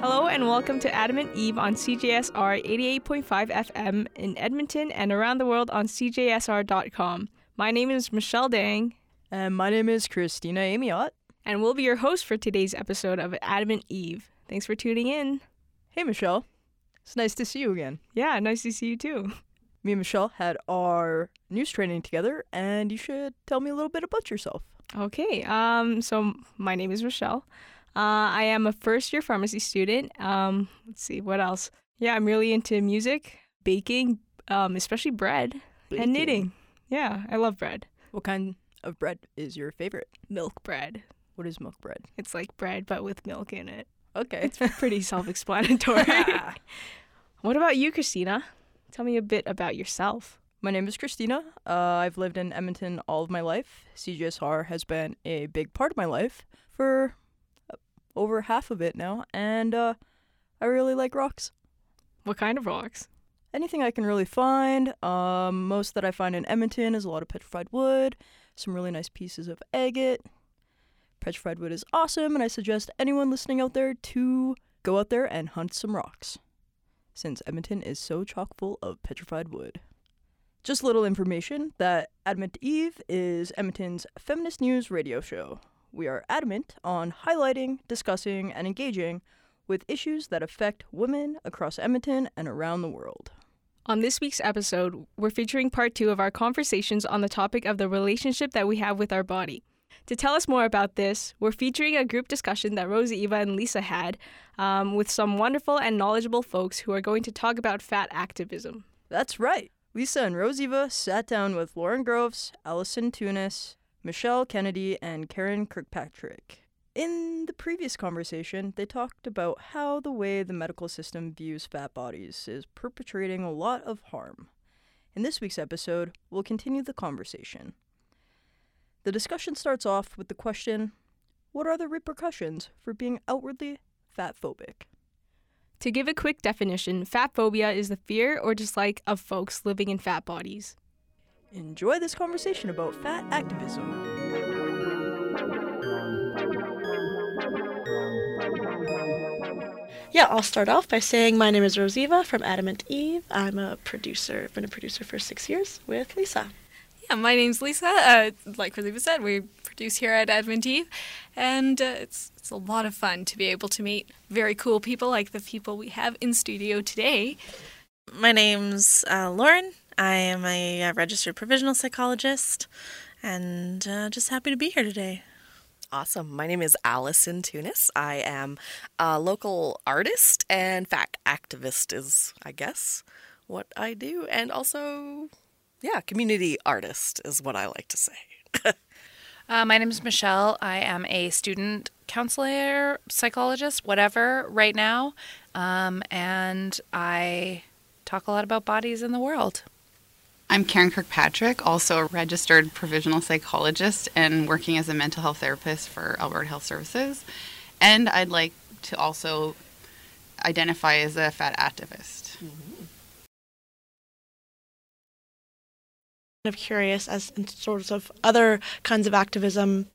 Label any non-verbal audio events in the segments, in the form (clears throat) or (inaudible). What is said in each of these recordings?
Hello and welcome to Adamant Eve on CJSR 88.5 FM in Edmonton and around the world on CJSR.com. My name is Michelle Dang, And my name is Christina Amiot. and we'll be your host for today's episode of Adamant Eve. Thanks for tuning in. Hey, Michelle. It's nice to see you again. Yeah, nice to see you too. Me and Michelle had our news training together, and you should tell me a little bit about yourself. Okay, um, so my name is Michelle. Uh, I am a first year pharmacy student. Um, let's see, what else? Yeah, I'm really into music, baking, um, especially bread, Baking. and knitting. Yeah, I love bread. What kind of bread is your favorite? Milk bread. What is milk bread? It's like bread, but with milk in it. Okay. It's pretty (laughs) self explanatory. (laughs) what about you, Christina? Tell me a bit about yourself. My name is Christina. Uh, I've lived in Edmonton all of my life. CJSR has been a big part of my life for uh, over half of it now, and uh, I really like rocks. What kind of rocks? Anything I can really find. Um, most that I find in Edmonton is a lot of petrified wood, some really nice pieces of agate. Petrified wood is awesome, and I suggest anyone listening out there to go out there and hunt some rocks, since Edmonton is so chock full of petrified wood. Just a little information that Adamant Eve is Edmonton's feminist news radio show. We are adamant on highlighting, discussing, and engaging with issues that affect women across Edmonton and around the world. On this week's episode, we're featuring part two of our conversations on the topic of the relationship that we have with our body. To tell us more about this, we're featuring a group discussion that Rosiva, and Lisa had um, with some wonderful and knowledgeable folks who are going to talk about fat activism. That's right. Lisa and Rosiva sat down with Lauren Groves, Allison Tunis, Michelle Kennedy, and Karen Kirkpatrick. In the previous conversation, they talked about how the way the medical system views fat bodies is perpetrating a lot of harm. In this week's episode, we'll continue the conversation. The discussion starts off with the question What are the repercussions for being outwardly fat phobic? To give a quick definition, fat phobia is the fear or dislike of folks living in fat bodies. Enjoy this conversation about fat activism. Yeah, I'll start off by saying my name is Rosiva from Adamant Eve. I'm a producer. I've been a producer for six years with Lisa. Yeah, my name's Lisa. Uh, like Rosiva said, we produce here at Adamant Eve, and uh, it's it's a lot of fun to be able to meet very cool people like the people we have in studio today. My name's uh, Lauren. I am a, uh registered provisional psychologist and uh, just happy to be here today. Awesome. My name is Allison Tunis. I am a local artist and fat activist, is, I guess, what I do. And also, yeah, community artist is what I like to say. Uh, my name is Michelle. I am a student counselor, psychologist, whatever, right now. Um, and I talk a lot about bodies in the world. I'm Karen Kirkpatrick, also a registered provisional psychologist and working as a mental health therapist for Alberta Health Services. And I'd like to also identify as a fat activist. kind of curious as in sorts of other kinds of activism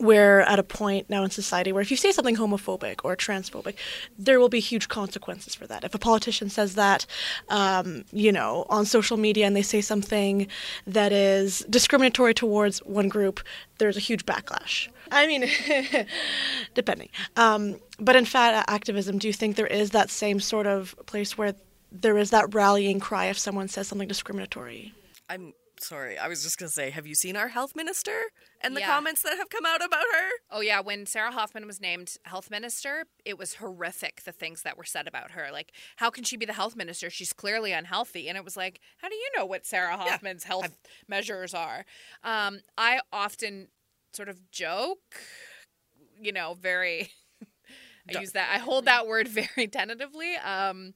we're at a point now in society where if you say something homophobic or transphobic, there will be huge consequences for that. If a politician says that, um, you know, on social media and they say something that is discriminatory towards one group, there's a huge backlash. I mean, (laughs) depending. Um, but in fat activism, do you think there is that same sort of place where there is that rallying cry if someone says something discriminatory? I'm sorry. I was just going to say, have you seen our health minister and the Yeah. comments that have come out about her? Oh, yeah. When Sarah Hoffman was named health minister, it was horrific, the things that were said about her. Like, how can she be the health minister? She's clearly unhealthy. And it was like, how do you know what Sarah Hoffman's health measures are? Um, I often sort of joke, you know, very. (laughs) I use that. I hold that word (laughs) very tentatively. Um,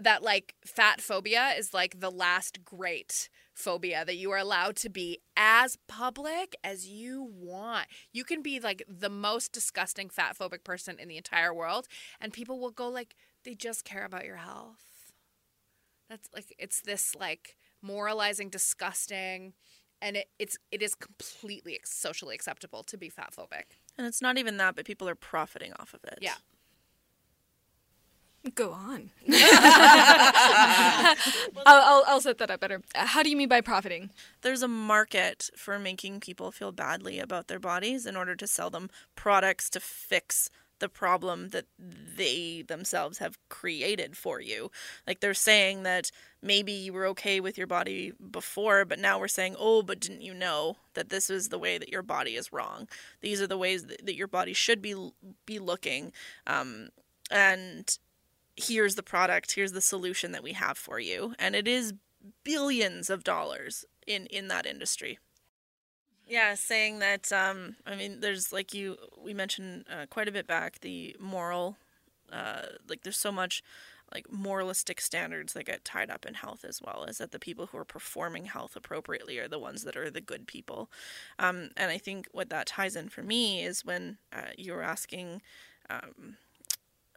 that like fat phobia is like the last great phobia that you are allowed to be as public as you want. You can be like the most disgusting fat phobic person in the entire world and people will go like they just care about your health. That's like it's this like moralizing, disgusting, and it, it's it is completely socially acceptable to be fat phobic. And it's not even that, but people are profiting off of it. Yeah. Go on. (laughs) (laughs) I'll, I'll, I'll set that up better. How do you mean by profiting? There's a market for making people feel badly about their bodies in order to sell them products to fix the problem that they themselves have created for you. Like they're saying that maybe you were okay with your body before, but now we're saying, oh, but didn't you know that this is the way that your body is wrong? These are the ways that, that your body should be be looking. Um, and here's the product, here's the solution that we have for you. And it is billions of dollars in in that industry. Yeah, saying that um I mean there's like you we mentioned uh, quite a bit back the moral uh like there's so much like moralistic standards that get tied up in health as well is that the people who are performing health appropriately are the ones that are the good people um, and i think what that ties in for me is when uh, you were asking um,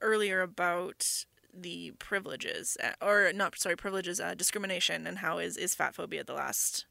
earlier about the privileges uh, or not sorry privileges uh, discrimination and how is is fat phobia the last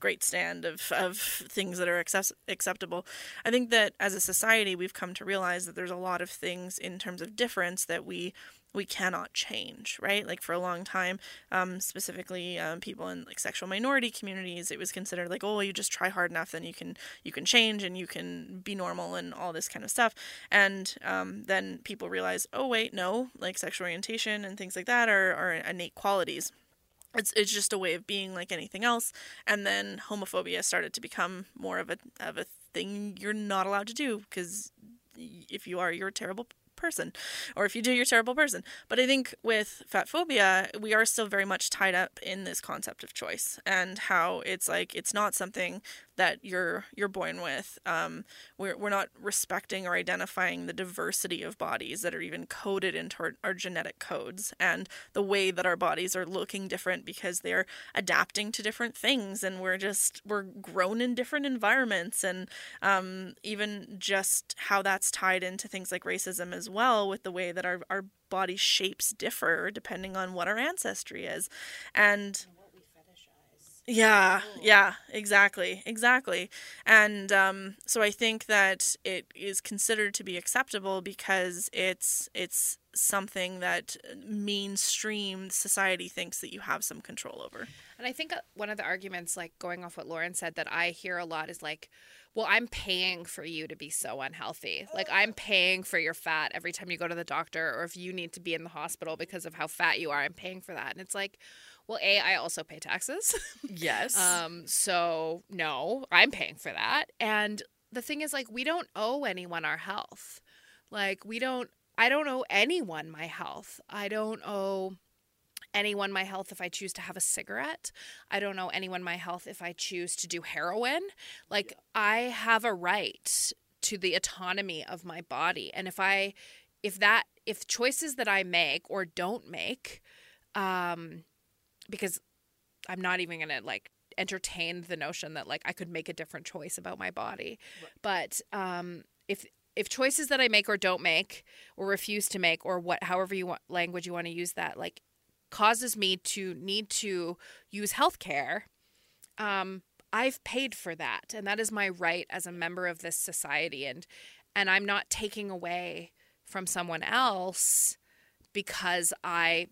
great stand of, of things that are access- acceptable. I think that as a society we've come to realize that there's a lot of things in terms of difference that we we cannot change right? Like for a long time um, specifically um, people in like sexual minority communities it was considered like oh you just try hard enough then you can you can change and you can be normal and all this kind of stuff. And um, then people realize oh wait no like sexual orientation and things like that are, are innate qualities. It's it's just a way of being like anything else. And then homophobia started to become more of a of a thing you're not allowed to do because if you are you're a terrible person or if you do you're a terrible person. But i think with fat phobia we are still very much tied up in this concept of choice and how it's like it's not something that you're you're born with. Um, we're, we're not respecting or identifying the diversity of bodies that are even coded into our, our genetic codes and the way that our bodies are looking different because they're adapting to different things and we're just we're grown in different environments and um, even just how that's tied into things like racism as well with the way that our, our body shapes differ depending on what our ancestry is. And yeah, yeah, exactly, exactly. And um, so I think that it is considered to be acceptable because it's it's something that mainstream society thinks that you have some control over. And I think uh, one of the arguments, like going off what Lauren said, that I hear a lot is like, well, I'm paying for you to be so unhealthy. Like, I'm paying for your fat every time you go to the doctor, or if you need to be in the hospital because of how fat you are, I'm paying for that. And it's like, well, A, I also pay taxes. (laughs) Yes. um, so no, I'm paying for that. And the thing is, like, we don't owe anyone our health. Like, we don't, I don't owe anyone my health. I don't owe anyone my health if I choose to have a cigarette. I don't know anyone my health if I choose to do heroin. Like I have a right to the autonomy of my body. And if I if that if choices that I make or don't make um because I'm not even going to like entertain the notion that like I could make a different choice about my body. But um if if choices that I make or don't make or refuse to make or what however you want language you want to use that like causes me to need to use healthcare, um, I've paid for that, and that is my right as a member of this society, and and I'm not taking away from someone else because I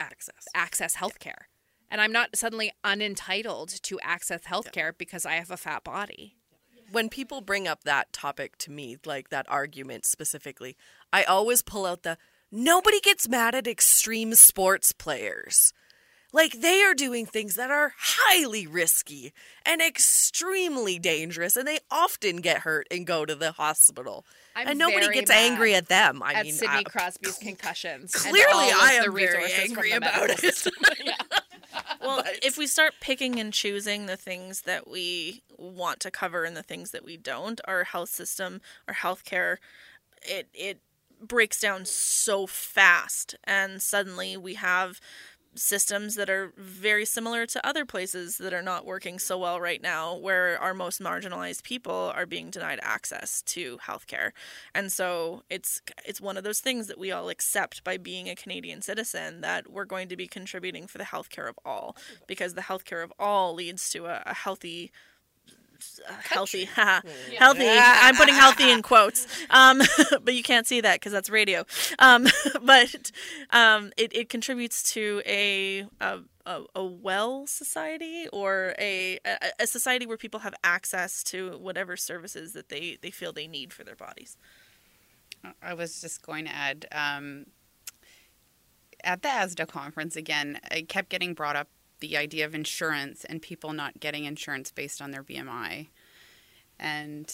Access. access healthcare, and I'm not suddenly unentitled to access healthcare because I have a fat body. when people bring up that topic to me, like that argument specifically, I always pull out the nobody gets mad at extreme sports players. Like they are doing things that are highly risky and extremely dangerous, and they often get hurt and go to the hospital. I'm and nobody very gets mad angry at them. I at mean, Sidney I- Crosby's concussions. Clearly, all of I the am very angry the about it. system. (laughs) (laughs) Well, if we start picking and choosing the things that we want to cover and the things that we don't, our health system, our healthcare, it it breaks down so fast, and suddenly we have systems that are very similar to other places that are not working so well right now, where our most marginalized people are being denied access to healthcare. And so it's it's one of those things that we all accept by being a Canadian citizen that we're going to be contributing for the healthcare of all, because the healthcare of all leads to a, a healthy healthy. Healthy. I'm putting (laughs) healthy in quotes. Um, (laughs) but you can't see that because that's radio. Um, (laughs) but um, it, it contributes to a, a, a well society or a, a, a society where people have access to whatever services that they, they feel they need for their bodies. I was just going to add um, at the ASDA conference again, it kept getting brought up the idea of insurance and people not getting insurance based on their BMI. And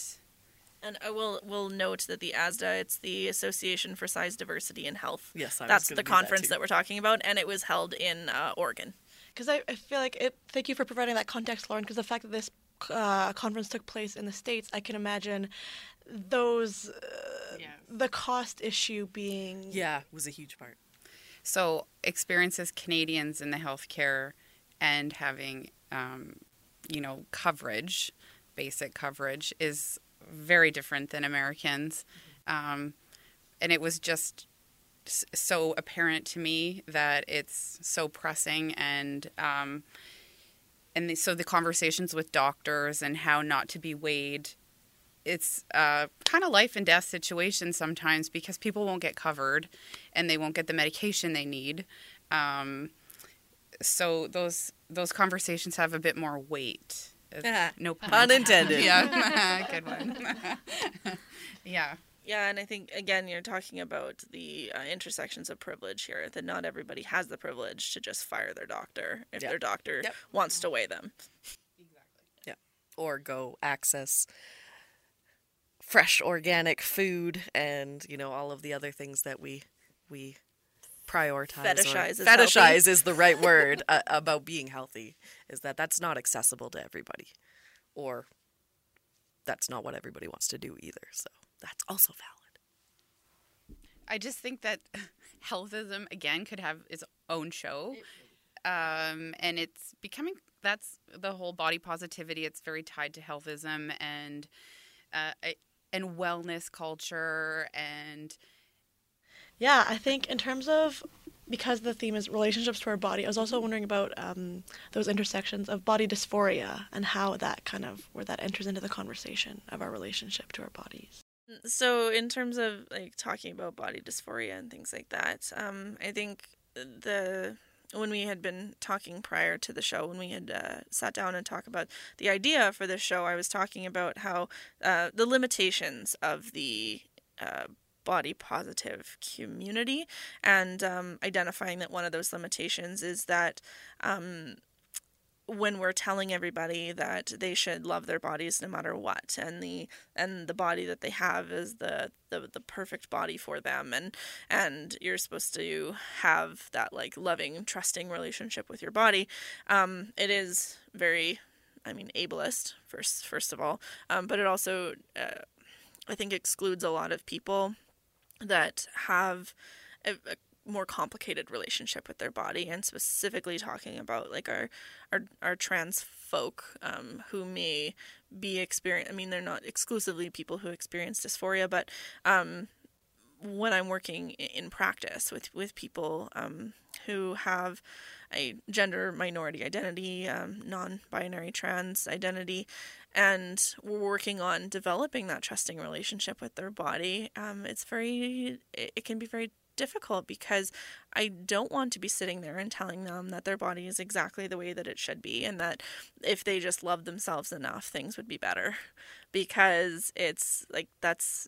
and I will will note that the ASDA, it's the Association for Size Diversity in Health. Yes, I that's gonna the do that conference that, we're talking about, and it was held in uh, Oregon. Because I, I feel like it. Thank you for providing that context, Lauren. Because the fact that this uh, conference took place in the states, I can imagine those uh, the cost issue being Yeah, was a huge part. so experiences Canadians in the healthcare and having, um, you know, coverage, basic coverage, is very different than Americans. Um, and it was just so apparent to me that it's so pressing and um, and the, so the conversations with doctors and how not to be weighed it's uh, kind of life and death situation sometimes because people won't get covered and they won't get the medication they need um, so those those conversations have a bit more weight Uh, no Pun intended. yeah (laughs) (laughs) good one (laughs) yeah Yeah, and I think again you're talking about the uh, intersections of privilege here. That not everybody has the privilege to just fire their doctor if Yep. their doctor Yep. wants to weigh them. Exactly. Yeah. Or go access fresh organic food and you know all of the other things that we we prioritize or- Fetishize is fetishize healthy. is the right word uh, (laughs) about being healthy is that that's not accessible to everybody or that's not what everybody wants to do either so that's also valid I just think that (laughs) healthism again could have its own show, um, and it's becoming that's the whole body positivity. It's very tied to healthism and uh, and wellness culture and Yeah, I think in terms of because the theme is relationships to our body, I was also wondering about um, those intersections of body dysphoria and how that kind of where that enters into the conversation of our relationship to our bodies. So in terms of like talking about body dysphoria and things like that, um, I think the when we had been talking prior to the show, when we had uh, sat down and talked about the idea for the show, I was talking about how uh, the limitations of the uh, body positive community. And um, identifying that one of those limitations is that um, when we're telling everybody that they should love their bodies no matter what and the and the body that they have is the the, the perfect body for them and and you're supposed to have that like loving trusting relationship with your body um it is very i mean ableist first first of all um but it also uh, i think excludes a lot of people that have a, a more complicated relationship with their body and specifically talking about like our our, our trans folk um, who may be experience I mean they're not exclusively people who experience dysphoria but um, when I'm working in practice with with people um, who have gender minority identity, um, non-binary trans identity, and we're working on developing that trusting relationship with their body. Um, it's very, it, it can be very difficult because I don't want to be sitting there and telling them that their body is exactly the way that it should be, and that if they just love themselves enough, things would be better. Because it's like that's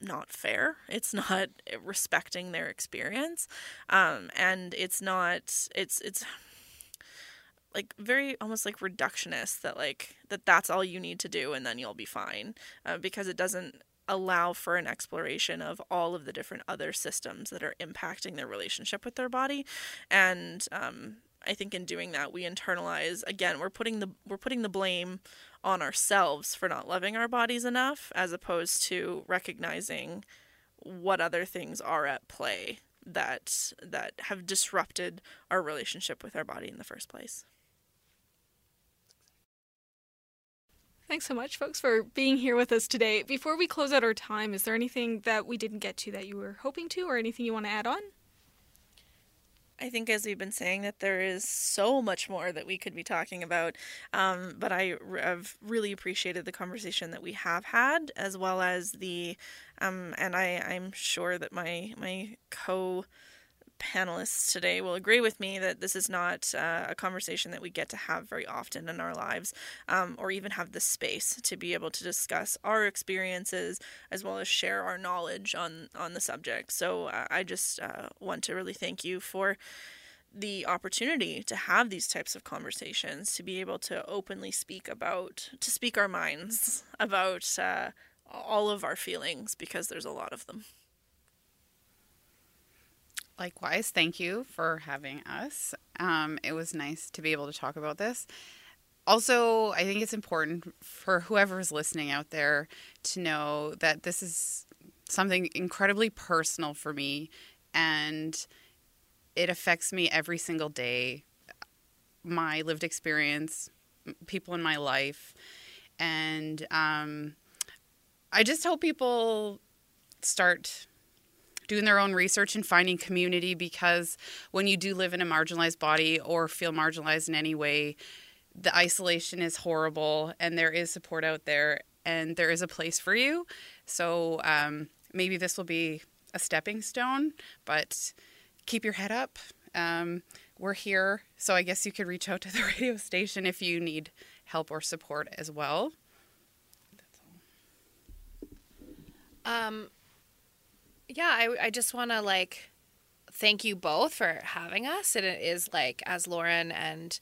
not fair. It's not (laughs) respecting their experience, um, and it's not. It's it's like very almost like reductionist that like that that's all you need to do and then you'll be fine uh, because it doesn't allow for an exploration of all of the different other systems that are impacting their relationship with their body and um, i think in doing that we internalize again we're putting the we're putting the blame on ourselves for not loving our bodies enough as opposed to recognizing what other things are at play that that have disrupted our relationship with our body in the first place. Thanks so much, folks, for being here with us today. Before we close out our time, is there anything that we didn't get to that you were hoping to, or anything you want to add on? I think, as we've been saying, that there is so much more that we could be talking about. Um, but I have really appreciated the conversation that we have had, as well as the, um, and I, I'm sure that my my co panelists today will agree with me that this is not uh, a conversation that we get to have very often in our lives, um, or even have the space to be able to discuss our experiences as well as share our knowledge on on the subject. So uh, I just uh, want to really thank you for the opportunity to have these types of conversations, to be able to openly speak about, to speak our minds (laughs) about uh, all of our feelings, because there's a lot of them. Likewise, thank you for having us. Um, it was nice to be able to talk about this. Also, I think it's important for whoever's listening out there to know that this is something incredibly personal for me and it affects me every single day. My lived experience, people in my life. And um, I just hope people start doing their own research and finding community because when you do live in a marginalized body or feel marginalized in any way, the isolation is horrible and there is support out there and there is a place for you. So um, maybe this will be a stepping stone, but keep your head up. Um, we're here, so I guess you could reach out to the (laughs) radio station if you need help or support as well. Um, yeah, I, I just want to like thank you both for having us. And it is like, as Lauren and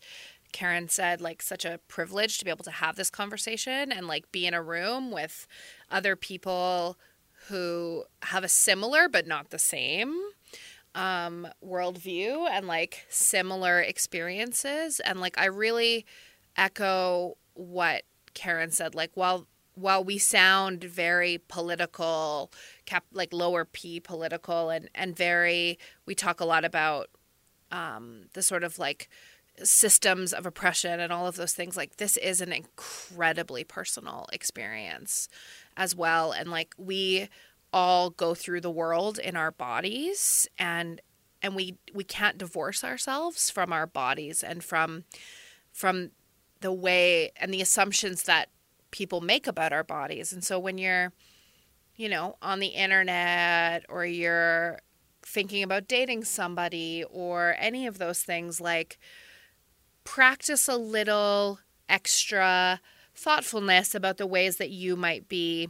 Karen said, like such a privilege to be able to have this conversation and like be in a room with other people who have a similar but not the same um worldview and like similar experiences and like i really echo what karen said like while while we sound very political cap like lower p political and and very we talk a lot about um the sort of like systems of oppression and all of those things. Like this is an incredibly personal experience as well. And like we all go through the world in our bodies and and we we can't divorce ourselves from our bodies and from from the way and the assumptions that people make about our bodies. And so when you're you know on the internet or you're thinking about dating somebody or any of those things like practice a little extra thoughtfulness about the ways that you might be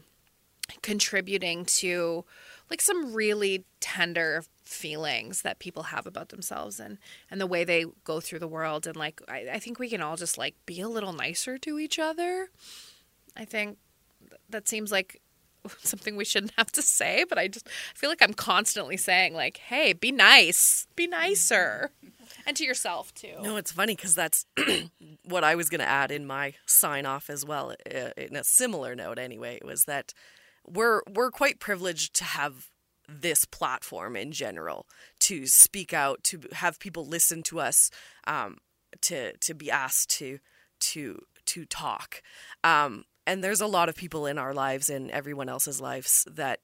contributing to like some really tender feelings that people have about themselves and and the way they go through the world. And like I, I think we can all just like be a little nicer to each other i think that seems like (laughs) something we shouldn't have to say but i just feel like i'm constantly saying like hey be nice be nicer (laughs) and to yourself too No, it's funny because that's (clears throat) what I was going to add in my sign off as well. uh, In a similar note, anyway, was that we're we're quite privileged to have this platform in general to speak out, to have people listen to us, um, to to be asked to to to talk. Um, and there's a lot of people in our lives and everyone else's lives that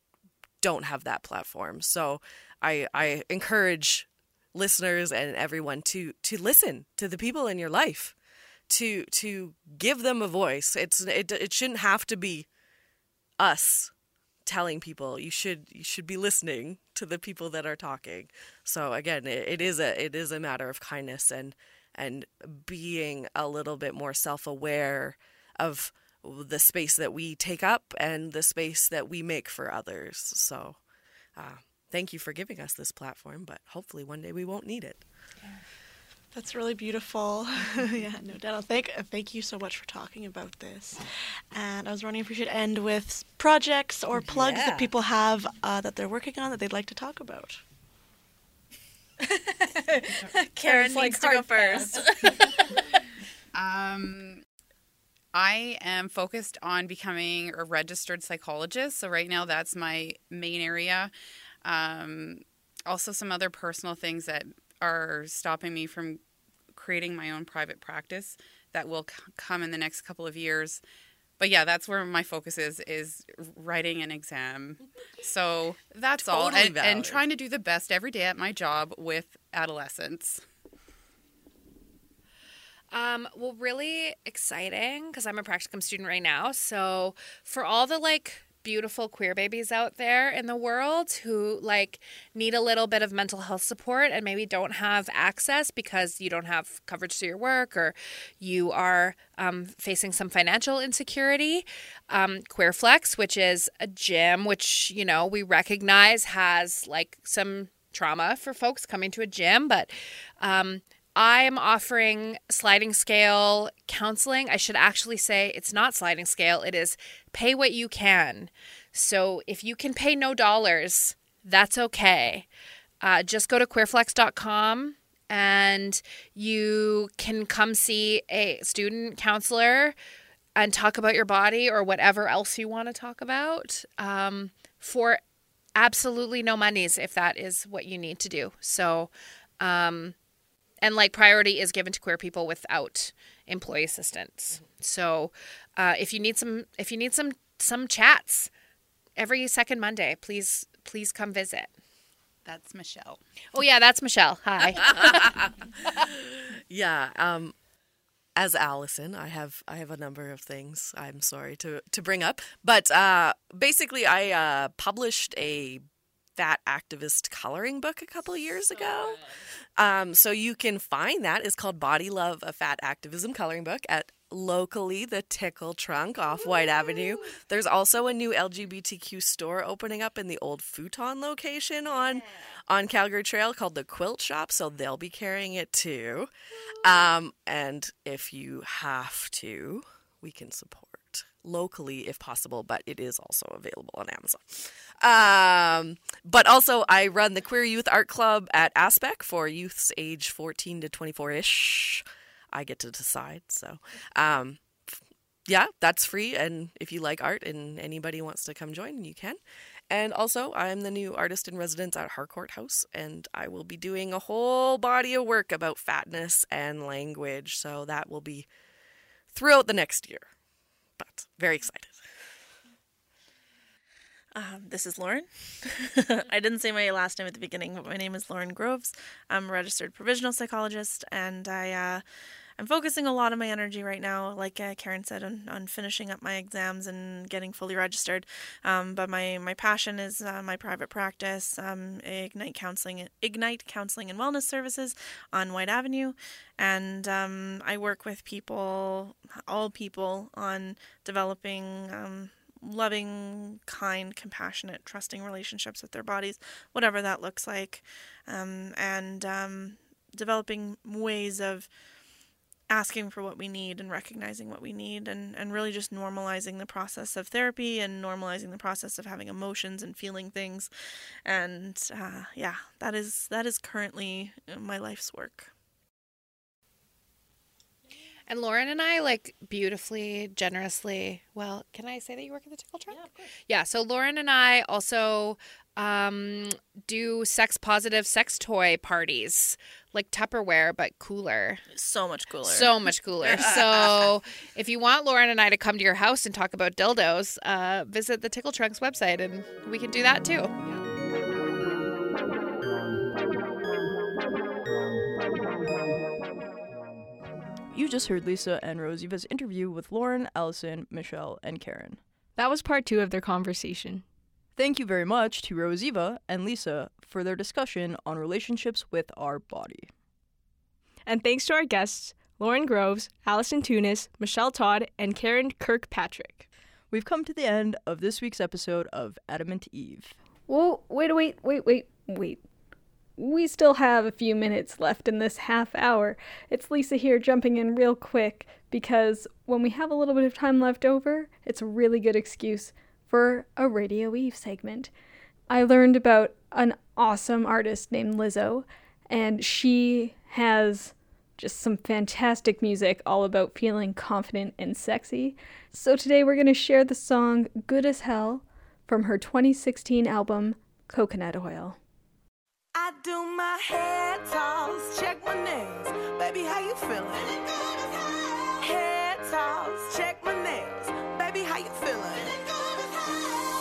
don't have that platform. So I I encourage listeners and everyone to to listen to the people in your life to to give them a voice. It's it, it shouldn't have to be us telling people. You should you should be listening to the people that are talking. So again it, it is a it is a matter of kindness and and being a little bit more self-aware of the space that we take up and the space that we make for others so uh, thank you for giving us this platform but hopefully one day we won't need it That's really beautiful. (laughs) yeah, no doubt. Thank, thank you so much for talking about this. And I was wondering if we should end with projects or plugs Yeah. that people have uh, that they're working on that they'd like to talk about. (laughs) karen It's like needs to go first (laughs) Um, I am focused on becoming a registered psychologist. So right now, that's my main area. Um, also some other personal things that are stopping me from creating my own private practice that will c- come in the next couple of years. But yeah, that's where my focus is is writing an exam. So that's all, and, and trying to do the best every day at my job with adolescents. Um, well, really exciting because I'm a practicum student right now. So for all the like beautiful queer babies out there in the world who like need a little bit of mental health support and maybe don't have access because you don't have coverage through your work or you are um, facing some financial insecurity um, queerflex which is a gym which you know we recognize has like some trauma for folks coming to a gym but um, I'm offering sliding scale counseling. I should actually say it's not sliding scale, it is pay what you can. So if you can pay no dollars, that's okay. Uh, just go to queerflex.com and you can come see a student counselor and talk about your body or whatever else you want to talk about um, for absolutely no monies if that is what you need to do. So, um, and like priority is given to queer people without employee assistance. So, uh, if you need some, if you need some some chats every second Monday, please please come visit. That's Michelle. Oh yeah, that's Michelle. Hi. (laughs) Yeah. Um, as Allison, I have I have a number of things I'm sorry to to bring up, but uh, basically, I uh, published a fat activist coloring book a couple years ago. Um, so you can find that. It's called Body Love: A Fat Activism Coloring Book at locally the Tickle Trunk off White Avenue. There's also a new LGBTQ store opening up in the old futon location on on Calgary Trail called the Quilt Shop, so they'll be carrying it too. Um, and if you have to, we can support locally if possible, but it is also available on Amazon. Um, but also, I run the Queer Youth Art Club at Aspec for youths age 14 to 24 ish. I get to decide. So, um, yeah, that's free. And if you like art and anybody wants to come join, you can. And also, I'm the new artist in residence at Harcourt House, and I will be doing a whole body of work about fatness and language. So that will be throughout the next year. Very excited. Um, this is Lauren. (laughs) I didn't say my last name at the beginning, but my name is Lauren Groves. I'm a registered provisional psychologist, and I uh, I'm focusing a lot of my energy right now, like uh, Karen said, on, on finishing up my exams and getting fully registered. Um, but my my passion is uh, my private practice, um, Ignite Counseling, Ignite Counseling and Wellness Services on White Avenue, and um, I work with people, all people, on developing. Um, loving, kind, compassionate, trusting relationships with their bodies, whatever that looks like, um, and um, developing ways of asking for what we need and recognizing what we need and, and really just normalizing the process of therapy and normalizing the process of having emotions and feeling things. And uh, yeah that is that is currently my life's work and Lauren and I like beautifully, generously. Well, can I say that you work at the Tickle Trunk? Yeah, Yeah. So Lauren and I also um, do sex positive sex toy parties, like Tupperware, but cooler. so much cooler So much cooler. (laughs) so if you want Lauren and I to come to your house and talk about dildos, uh, visit the Tickle Trunks website and we can do that too. You just heard Lisa and Rosieva's interview with Lauren, Allison, Michelle, and Karen. That was part two of their conversation. Thank you very much to Rosiva and Lisa for their discussion on relationships with our body. And thanks to our guests, Lauren Groves, Allison Tunis, Michelle Todd, and Karen Kirkpatrick. We've come to the end of this week's episode of Adamant Eve. Whoa, wait, wait, wait, wait, wait. We still have a few minutes left in this half hour. It's Lisa here jumping in real quick because when we have a little bit of time left over, it's a really good excuse for a Radio Eve segment. I learned about an awesome artist named Lizzo, and she has just some fantastic music all about feeling confident and sexy. So today we're going to share the song Good as Hell from her 2016 album Coconut Oil. Do my hair toss, check my nails. Baby, how you feeling? Hair toss, check my nails. Baby, how you feeling?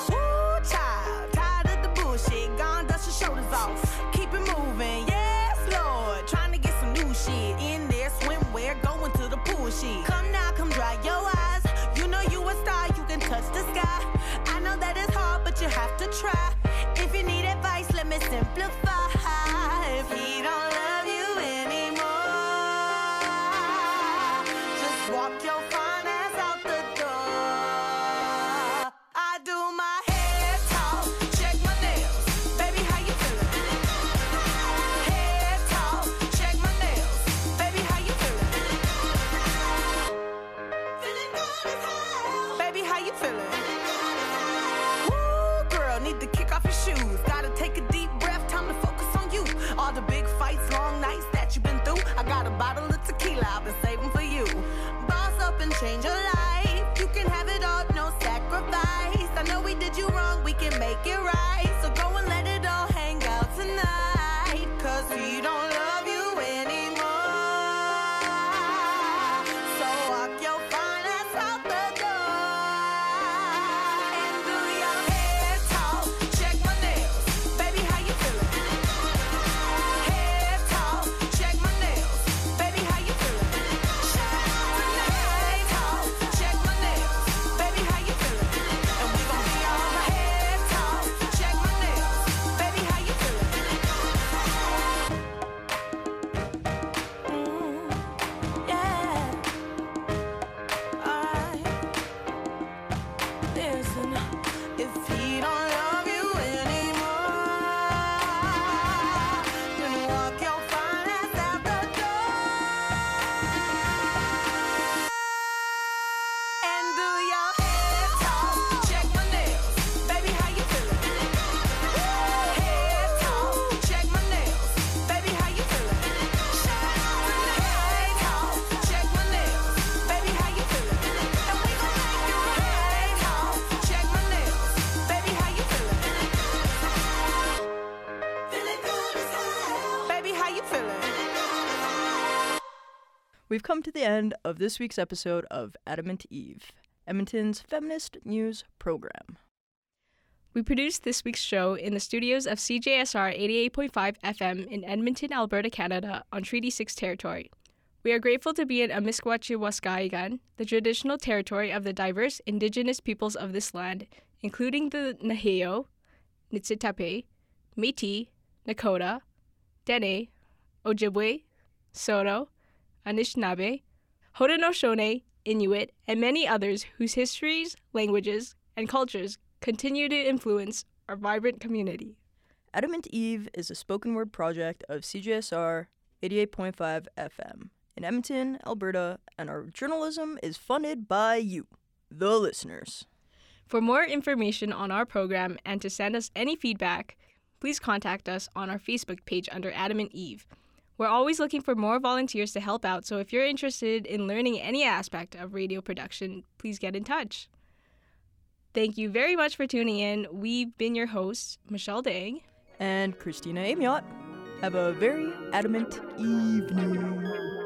Woo, child, tired of the bullshit. Gone, dust your shoulders off. Keep it moving, yes, Lord. Trying to get some new shit in there. Swimwear, going to the pool shit. Come now, come dry your eyes. You know you a star, you can touch the sky. I know that it's hard, but you have to try. If you need advice, let me simplify. If we did you wrong, we can make it right. We've come to the end of this week's episode of Adamant Eve, Edmonton's feminist news program. We produced this week's show in the studios of CJSR 88.5 FM in Edmonton, Alberta, Canada, on Treaty 6 territory. We are grateful to be in Amiskwachiwaskaigan, the traditional territory of the diverse indigenous peoples of this land, including the Nehiyaw, Niitsitapi, Métis, Nakota, Dene, Ojibwe, Saulteaux, Anishinaabe, Haudenosaunee, Inuit, and many others whose histories, languages, and cultures continue to influence our vibrant community. Adamant Eve is a spoken word project of CJSR 88.5 FM in Edmonton, Alberta, and our journalism is funded by you, the listeners. For more information on our program and to send us any feedback, please contact us on our Facebook page under Adamant Eve. We're always looking for more volunteers to help out, so if you're interested in learning any aspect of radio production, please get in touch. Thank you very much for tuning in. We've been your hosts, Michelle Dang. And Christina Amiot. Have a very adamant evening.